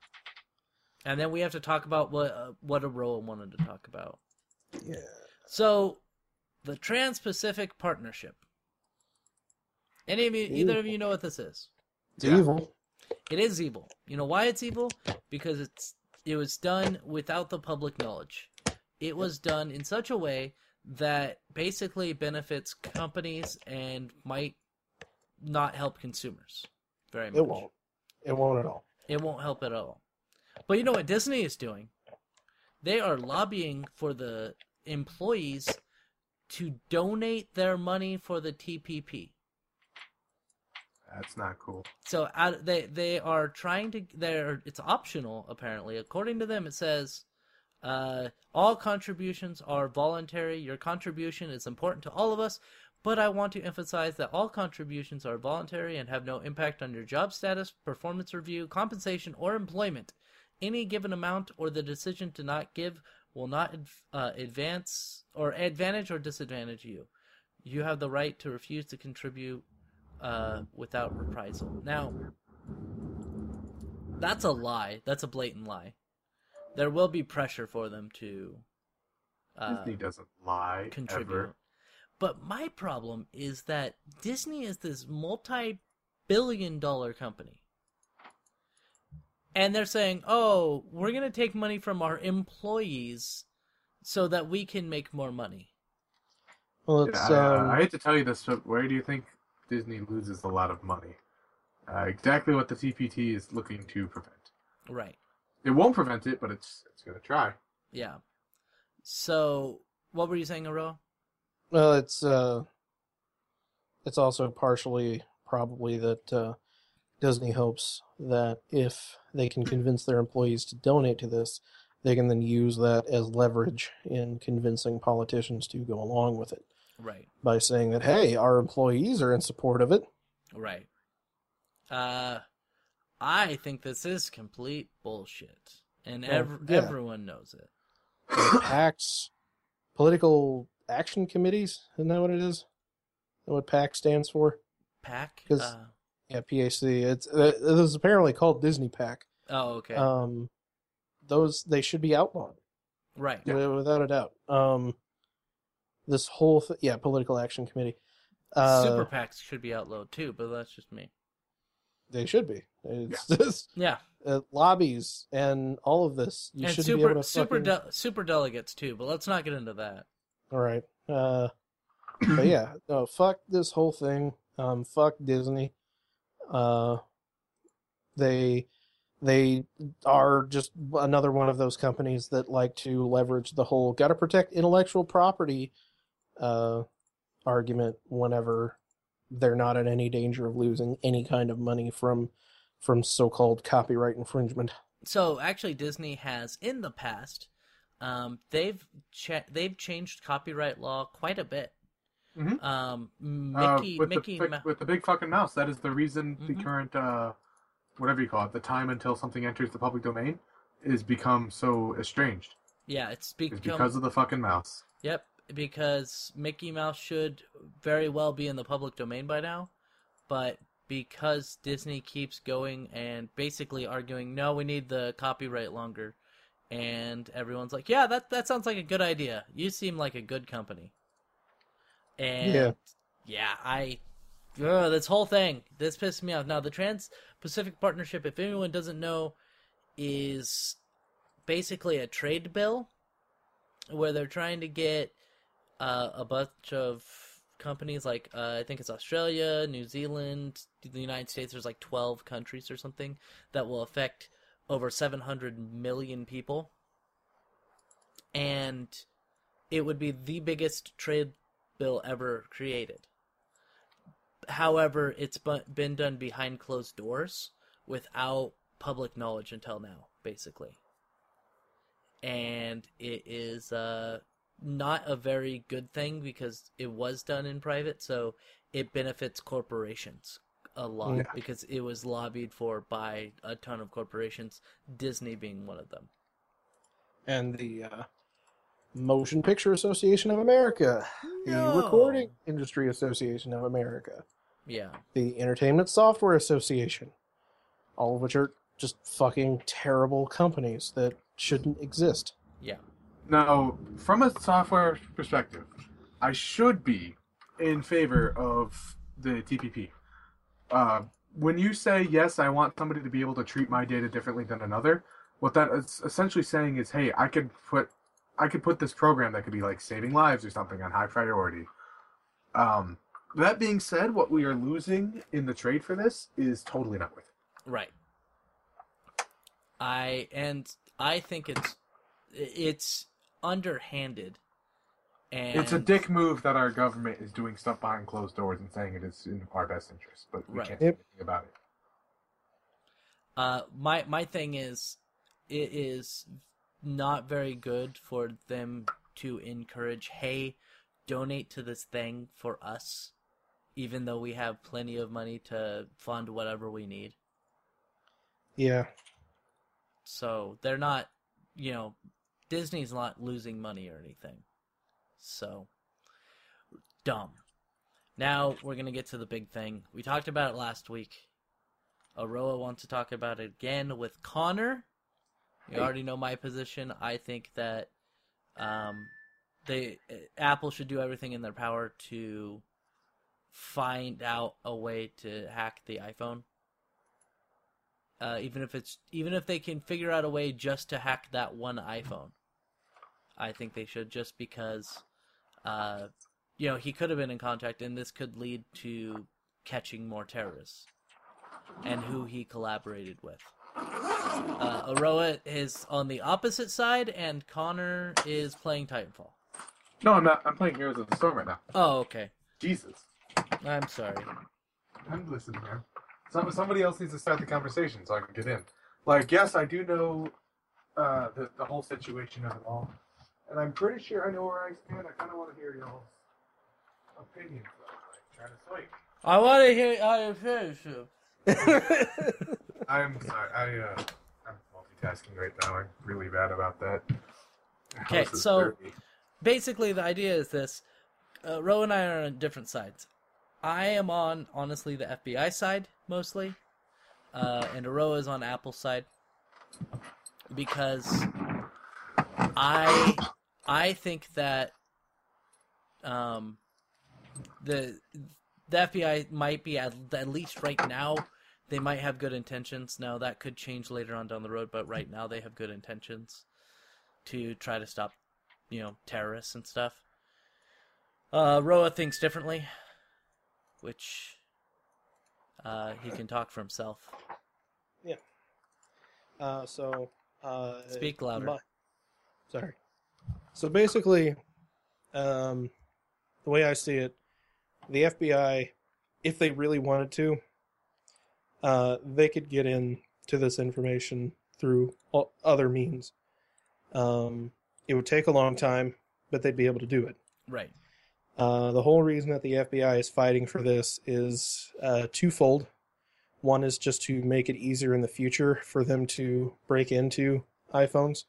and then we have to talk about what uh, what Aroah wanted to talk about. Yeah. So, the Trans-Pacific Partnership. Any of you, either of you know what this is? It's Yeah. evil. It is evil. You know why it's evil? Because it's it was done without the public knowledge. It was done in such a way that basically benefits companies and might not help consumers very much. It won't. It won't at all. It won't help at all. But you know what Disney is doing? They are lobbying for the employees to donate their money for the TPP. That's not cool. So out, they they are trying to they're it's optional apparently. According to them it says uh, all contributions are voluntary. Your contribution is important to all of us, but I want to emphasize that all contributions are voluntary and have no impact on your job status, performance review, compensation, or employment. Any given amount or the decision to not give will not uh, advance or advantage or disadvantage you. You have the right to refuse to contribute uh, without reprisal. Now, that's a lie. That's a blatant lie. There will be pressure for them to uh, Disney doesn't lie contribute. ever. But my problem is that Disney is this multi billion dollar company. And they're saying, oh, we're going to take money from our employees so that we can make more money. Well, Yeah, it's I, uh, um, I hate to tell you this, but where do you think Disney loses a lot of money? Uh, exactly what the CPT is looking to prevent. Right. It won't prevent it, but it's it's gonna try. Yeah. So, what were you saying, Aroah? well, it's uh, it's also partially probably that uh, Disney hopes that if they can convince their employees to donate to this, they can then use that as leverage in convincing politicians to go along with it Right. by saying that hey, our employees are in support of it. Right. Uh, I think this is complete bullshit, and Well, ev- yeah. everyone knows it. Tax political action committees. Isn't that what it is? What PAC stands for? Pack. 'Cause- Uh, Yeah, PAC. It's uh, it is apparently called Disney PAC. oh, okay. Um, those they should be outlawed right. wi- without a doubt. Um, this whole th- yeah political action committee. Uh, Super PACs should be outlawed too, but that's just me. They should be. It's just Yeah, uh, lobbies and all of this. You and shouldn't be super able to super fucking... de- super delegates too. But let's not get into that. All right. Uh, but yeah, no, fuck this whole thing. Um, fuck Disney. Uh, they they are just another one of those companies that like to leverage the whole "gotta protect intellectual property" uh, argument whenever they're not in any danger of losing any kind of money from from so-called copyright infringement. So actually, Disney has in the past, um, they've cha- they've changed copyright law quite a bit. Mhm. Um, Uh, Mickey with Mickey the, Ma- with the big fucking mouse. That is the reason Mhm. the current uh, whatever you call it, the time until something enters the public domain, is become so estranged. yeah, it's Is become because of the fucking mouse. Yep, because Mickey Mouse should very well be in the public domain by now, but because Disney keeps going and basically arguing, no, we need the copyright longer, and everyone's like, yeah, that that sounds like a good idea. You seem like a good company. And Yeah. yeah, I ugh, this whole thing this pissed me off. Now the Trans Pacific Partnership, if anyone doesn't know, is basically a trade bill where they're trying to get uh, a bunch of companies like uh, I think it's Australia, New Zealand, the United States. There's like 12 countries or something that will affect over 700 million people, and it would be the biggest trade bill ever created. However, it's been done behind closed doors without public knowledge until now, basically. And it is uh, not a very good thing because it was done in private, so it benefits corporations a lot Yeah. because it was lobbied for by a ton of corporations, Disney being one of them. and the uh, Motion Picture Association of America, No. the Recording Industry Association of America, Yeah. the Entertainment Software Association, all of which are just fucking terrible companies that shouldn't exist. Yeah. Now, from a software perspective, I should be in favor of the TPP. Uh, when you say yes, I want somebody to be able to treat my data differently than another. What that is essentially saying is, hey, I could put, I could put this program that could be like saving lives or something on high priority. Um, that being said, what we are losing in the trade for this is totally not worth it. Right. I and I think it's it's underhanded. And It's a dick move that our government is doing stuff behind closed doors and saying it is in our best interest, but we Right. can't do Yep. anything about it. Uh, my my thing is, it is not very good for them to encourage. Hey, donate to this thing for us, even though we have plenty of money to fund whatever we need. Yeah, So they're not, you know, Disney's not losing money or anything. So dumb. Now we're gonna get to the big thing. We talked about it last week. Aroah wants to talk about it again with Connor. You Hey. already know my position. I think that um, they Apple should do everything in their power to find out a way to hack the iPhone uh, even if it's even if they can figure out a way just to hack that one iPhone. I think they should just because, uh, you know, he could have been in contact, and this could lead to catching more terrorists, and who he collaborated with. Uh, Aroah is on the opposite side, and Connor is playing Titanfall. No, I'm not. I'm playing Heroes of the Storm right now. Oh, okay. Jesus. I'm sorry. I'm listening, man. Some, somebody else needs to start the conversation so I can get in. Like, yes, I do know uh, the, the whole situation of it all. And I'm pretty sure I know where I stand. I kind of want to hear y'all's opinions, try to sway. I want to hear how you finish. I'm sorry. I, uh, I'm multitasking right now. I'm really bad about that. Okay, so- dirty. basically the idea is this: uh, Ro and I are on different sides. I am on honestly the FBI side mostly, uh, and Ro is on Apple's side because I I think that um the the FBI might be at, at least right now they might have good intentions. Now that could change later on down the road, but right now they have good intentions to try to stop, you know, terrorists and stuff. Uh, Roa thinks differently, which uh, he can talk for himself. Yeah. Uh, so uh, Speak louder. my- sorry. So basically, um, the way I see it, the FBI, if they really wanted to, uh, they could get in to this information through other means. Um, it would take a long time, but they'd be able to do it. Right. Uh, the whole reason that the FBI is fighting for this is uh, twofold. One is just to make it easier in the future for them to break into iPhones.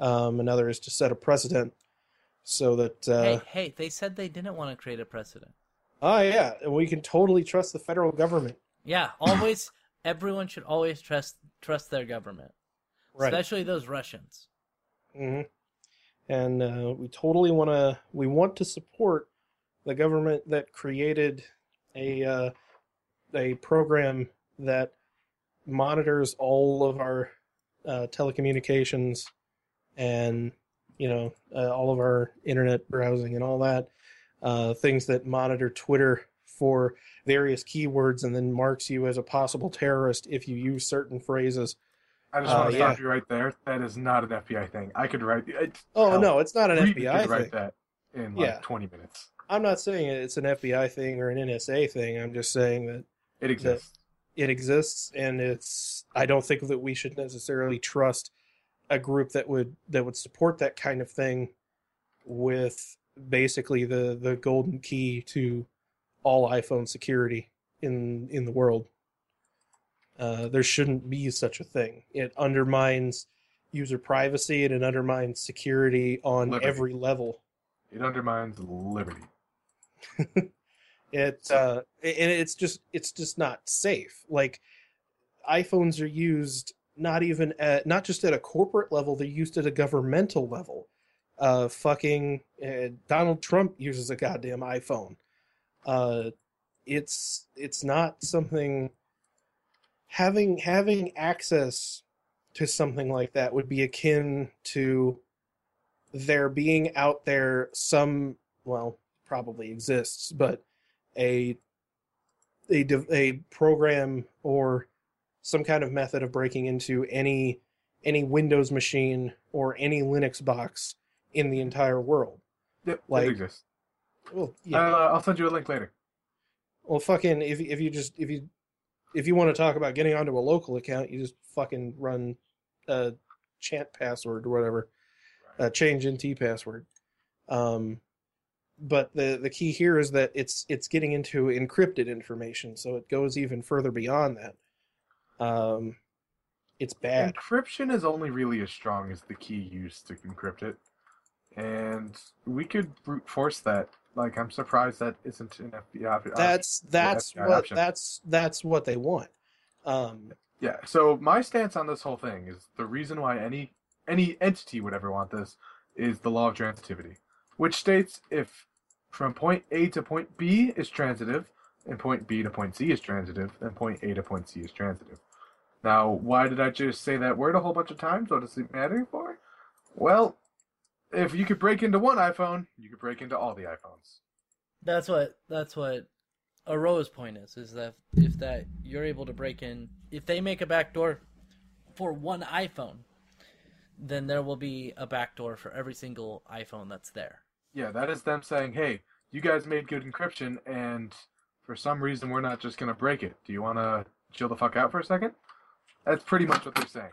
Um, another is to set a precedent so that, uh, hey, hey, they said they didn't want to create a precedent. oh yeah, and we can totally trust the federal government. Yeah, always. everyone should always trust trust their government, Right. especially those Russians. hmm And uh, we totally want to. We want to support the government that created a uh, a program that monitors all of our uh, telecommunications and you know uh, all of our internet browsing and all that uh, things that monitor Twitter for various keywords and then marks you as a possible terrorist if you use certain phrases. I just Uh, want to yeah. stop you right there. That is not an FBI thing. I could write. It, Oh hell, no, it's not an FBI could write thing. that in like Yeah. 20 minutes. I'm not saying it's an FBI thing or an NSA thing. I'm just saying that It exists. it exists, and it's. I don't think that we should necessarily trust a group that would that would support that kind of thing with basically the the golden key to all iPhone security in in the world. Uh, there shouldn't be such a thing. It undermines user privacy and it undermines security on Liberty. every level. It undermines liberty. it uh and it's just it's just not safe like iphones are used not even at not just at a corporate level they're used at a governmental level. Uh fucking uh, donald trump uses a goddamn iphone. Uh it's it's not something having having access to something like that would be akin to there being out there some well probably exists but a a a program or some kind of method of breaking into any any Windows machine or any Linux box in the entire world. Yep, Like- it exists. Well, yeah. Uh, I'll send you a link later. well, fucking if if you just if you if you want to talk about getting onto a local account, you just fucking run a chant password or whatever, uh, change NT password. Um, but the the key here is that it's it's getting into encrypted information, so it goes even further beyond that. Um, it's bad. Encryption is only really as strong as the key used to encrypt it, and we could brute force that. Like, I'm surprised that isn't an FBI. That's that's FBI what option. that's that's what they want. Um, Yeah. So my stance on this whole thing is the reason why any any entity would ever want this is the law of transitivity, which states if from point A to point B is transitive, and point B to point C is transitive, then point A to point C is transitive. Now, why did I just say that word a whole bunch of times? What does it matter for? Well, if you could break into one iPhone, you could break into all the iPhones. That's what that's what Aroah's point is. Is that if that you're able to break in, if they make a backdoor for one iPhone, then there will be a backdoor for every single iPhone that's there. Yeah, that is them saying, "Hey, you guys made good encryption, and for some reason we're not just gonna break it. Do you want to chill the fuck out for a second? That's pretty much what they're saying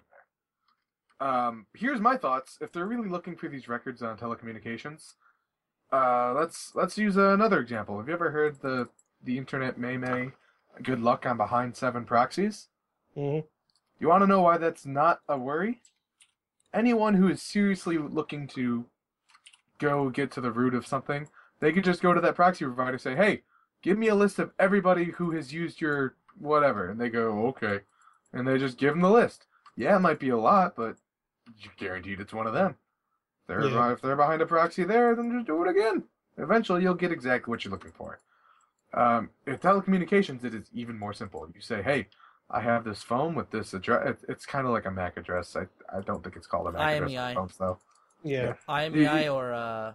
there. Um, here's my thoughts. If they're really looking for these records on telecommunications, uh, let's let's use another example. Have you ever heard the the internet may may good luck on behind seven proxies? mhm. You want to know why that's not a worry? Anyone who is seriously looking to go get to the root of something, they could just go to that proxy provider say, "Hey, give me a list of everybody who has used your whatever," and they go, "Okay," and they just give them the list. Yeah, it might be a lot, but you're guaranteed it's one of them. They're Yeah. if they're behind a proxy there, then just do it again. Eventually, you'll get exactly what you're looking for. Um, in telecommunications, it is even more simple. You say, "Hey, I have this phone with this address." It's, it's kind of like a MAC address. I I don't think it's called a MAC address IMEI. for phones though. Yeah. IMEI or uh,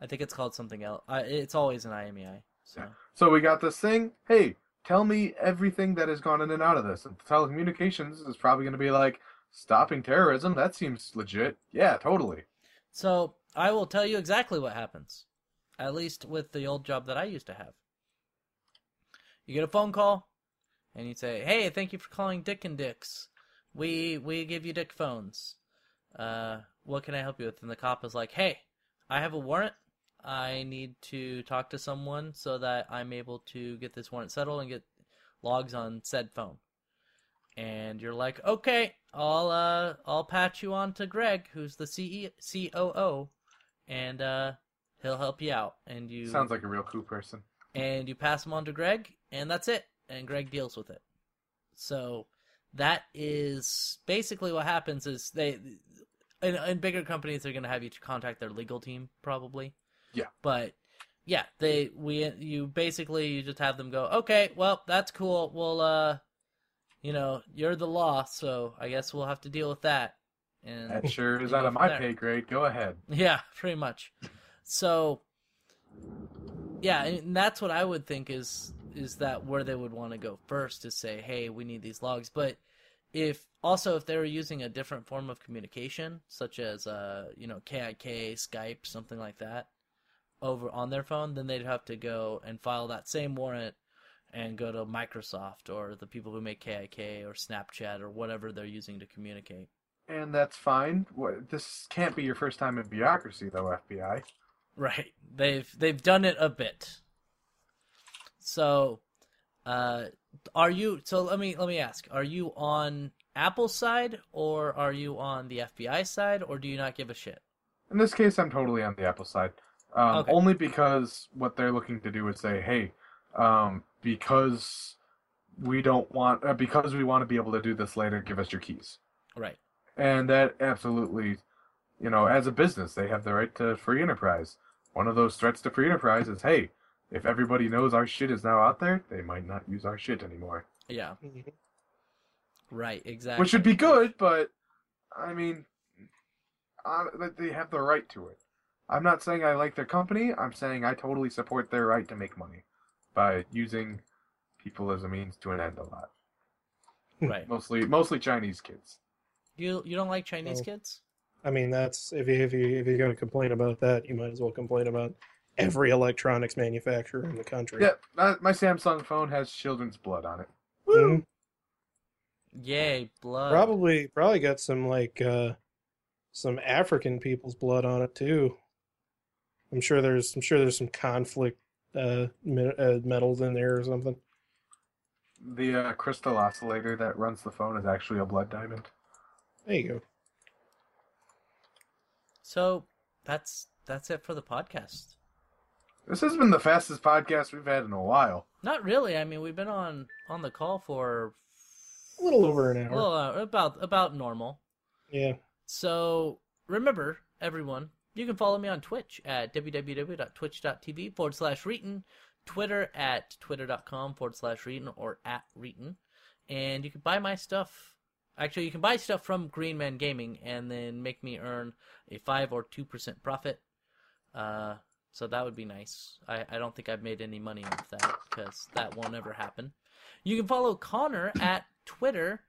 I think it's called something else. I, it's always an IMEI. So Yeah. So we got this thing. Hey, tell me everything that has gone in and out of this. And telecommunications is probably going to be like stopping terrorism. That seems legit. Yeah, totally. So I will tell you exactly what happens. At least with the old job that I used to have. You get a phone call, and you say, "Hey, thank you for calling Dick and Dick's. We we give you Dick phones. Uh, what can I help you with?" And the cop is like, "Hey, I have a warrant. I need to talk to someone so that I'm able to get this warrant settled and get logs on said phone." And you're like, "Okay, I'll uh I'll patch you on to Greg, who's the CE- COO, and uh he'll help you out." And you Sounds like a real cool person. and you pass him on to Greg, and that's it. And Greg deals with it. So that is basically what happens. Is they in, in bigger companies they're going to have you to contact their legal team probably. Yeah. But yeah, they we you basically you just have them go, okay, well that's cool. We'll uh, you know, you're the law, so I guess we'll have to deal with that. And That sure is out of my there. pay grade. Go ahead. yeah, pretty much. So, yeah, and that's what I would think is is that where they would want to go first to say, hey, we need these logs. But if also if they were using a different form of communication, such as uh, you know, KIK, Skype, something like that, over on their phone, then they'd have to go and file that same warrant and go to Microsoft or the people who make KIK or Snapchat or whatever they're using to communicate. And that's fine. This can't be your first time in bureaucracy, though, FBI. Right. They've they've done it a bit. So, uh, are you? So let me let me ask: Are you on Apple's side or are you on the FBI side, or do you not give a shit? In this case, I'm totally on the Apple side. Um, Okay. Only because what they're looking to do is say, hey, um, because we don't want, uh, because we want to be able to do this later, give us your keys. Right. And that absolutely, you know, as a business, they have the right to free enterprise. One of those threats to free enterprise is, hey, if everybody knows our shit is now out there, they might not use our shit anymore. Yeah. Mhm. Right. Exactly. Which would be good, but I mean, uh, they have the right to it. I'm not saying I like their company. I'm saying I totally support their right to make money by using people as a means to an end a lot. Right. Mostly, mostly Chinese kids. You you don't like Chinese Oh. kids? I mean, that's if you if you if you're going to complain about that, you might as well complain about every electronics manufacturer in the country. Yeah, my, my Samsung phone has children's blood on it. Mhm. Yay, blood. Probably probably got some like uh some African people's blood on it too. I'm sure there's I'm sure there's some conflict uh, me- uh metals in there or something. The uh, crystal oscillator that runs the phone is actually a blood diamond. There you go. So that's that's it for the podcast. This has been the fastest podcast we've had in a while. Not really. I mean, we've been on on the call for A little over an hour. well, uh, about about normal. Yeah. So remember, everyone, you can follow me on Twitch at www.twitch.tv forward slash Reetin, Twitter at twitter.com forward slash Reetin or at Reetin. And you can buy my stuff. Actually, you can buy stuff from Green Man Gaming and then make me earn a 5 or 2% profit. Uh, so that would be nice. I, I don't think I've made any money off that because that won't ever happen. You can follow Connor at Twitter.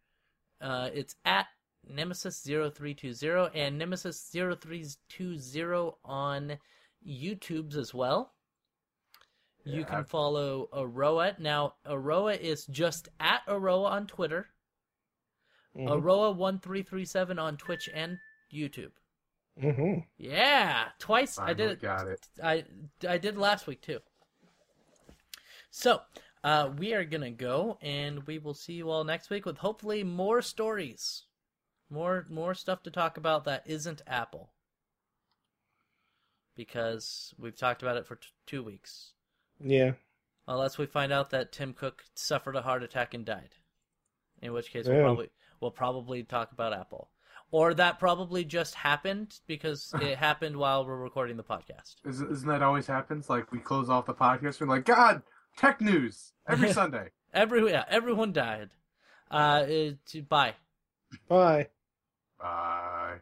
Uh, it's at Nemesis0320 and Nemesis0320 on YouTube's as well. You can I've- follow Aroah. Now, Aroah is just at Aroah on Twitter, Mhm. Aroa1337 on Twitch and YouTube. Mhm. Yeah, twice. I did it. Got it. I I did last week too. So, uh, we are gonna go, and we will see you all next week with hopefully more stories, more more stuff to talk about that isn't Apple. because we've talked about it for t- two weeks. Yeah. Unless we find out that Tim Cook suffered a heart attack and died, in which case we'll probably we'll probably talk about Apple, or that probably just happened because it happened while we're recording the podcast. Isn't, isn't that always happens? Like we close off the podcast and we're like, God, tech news every Sunday. Every yeah, everyone died. Uh, it, bye. Bye. Bye.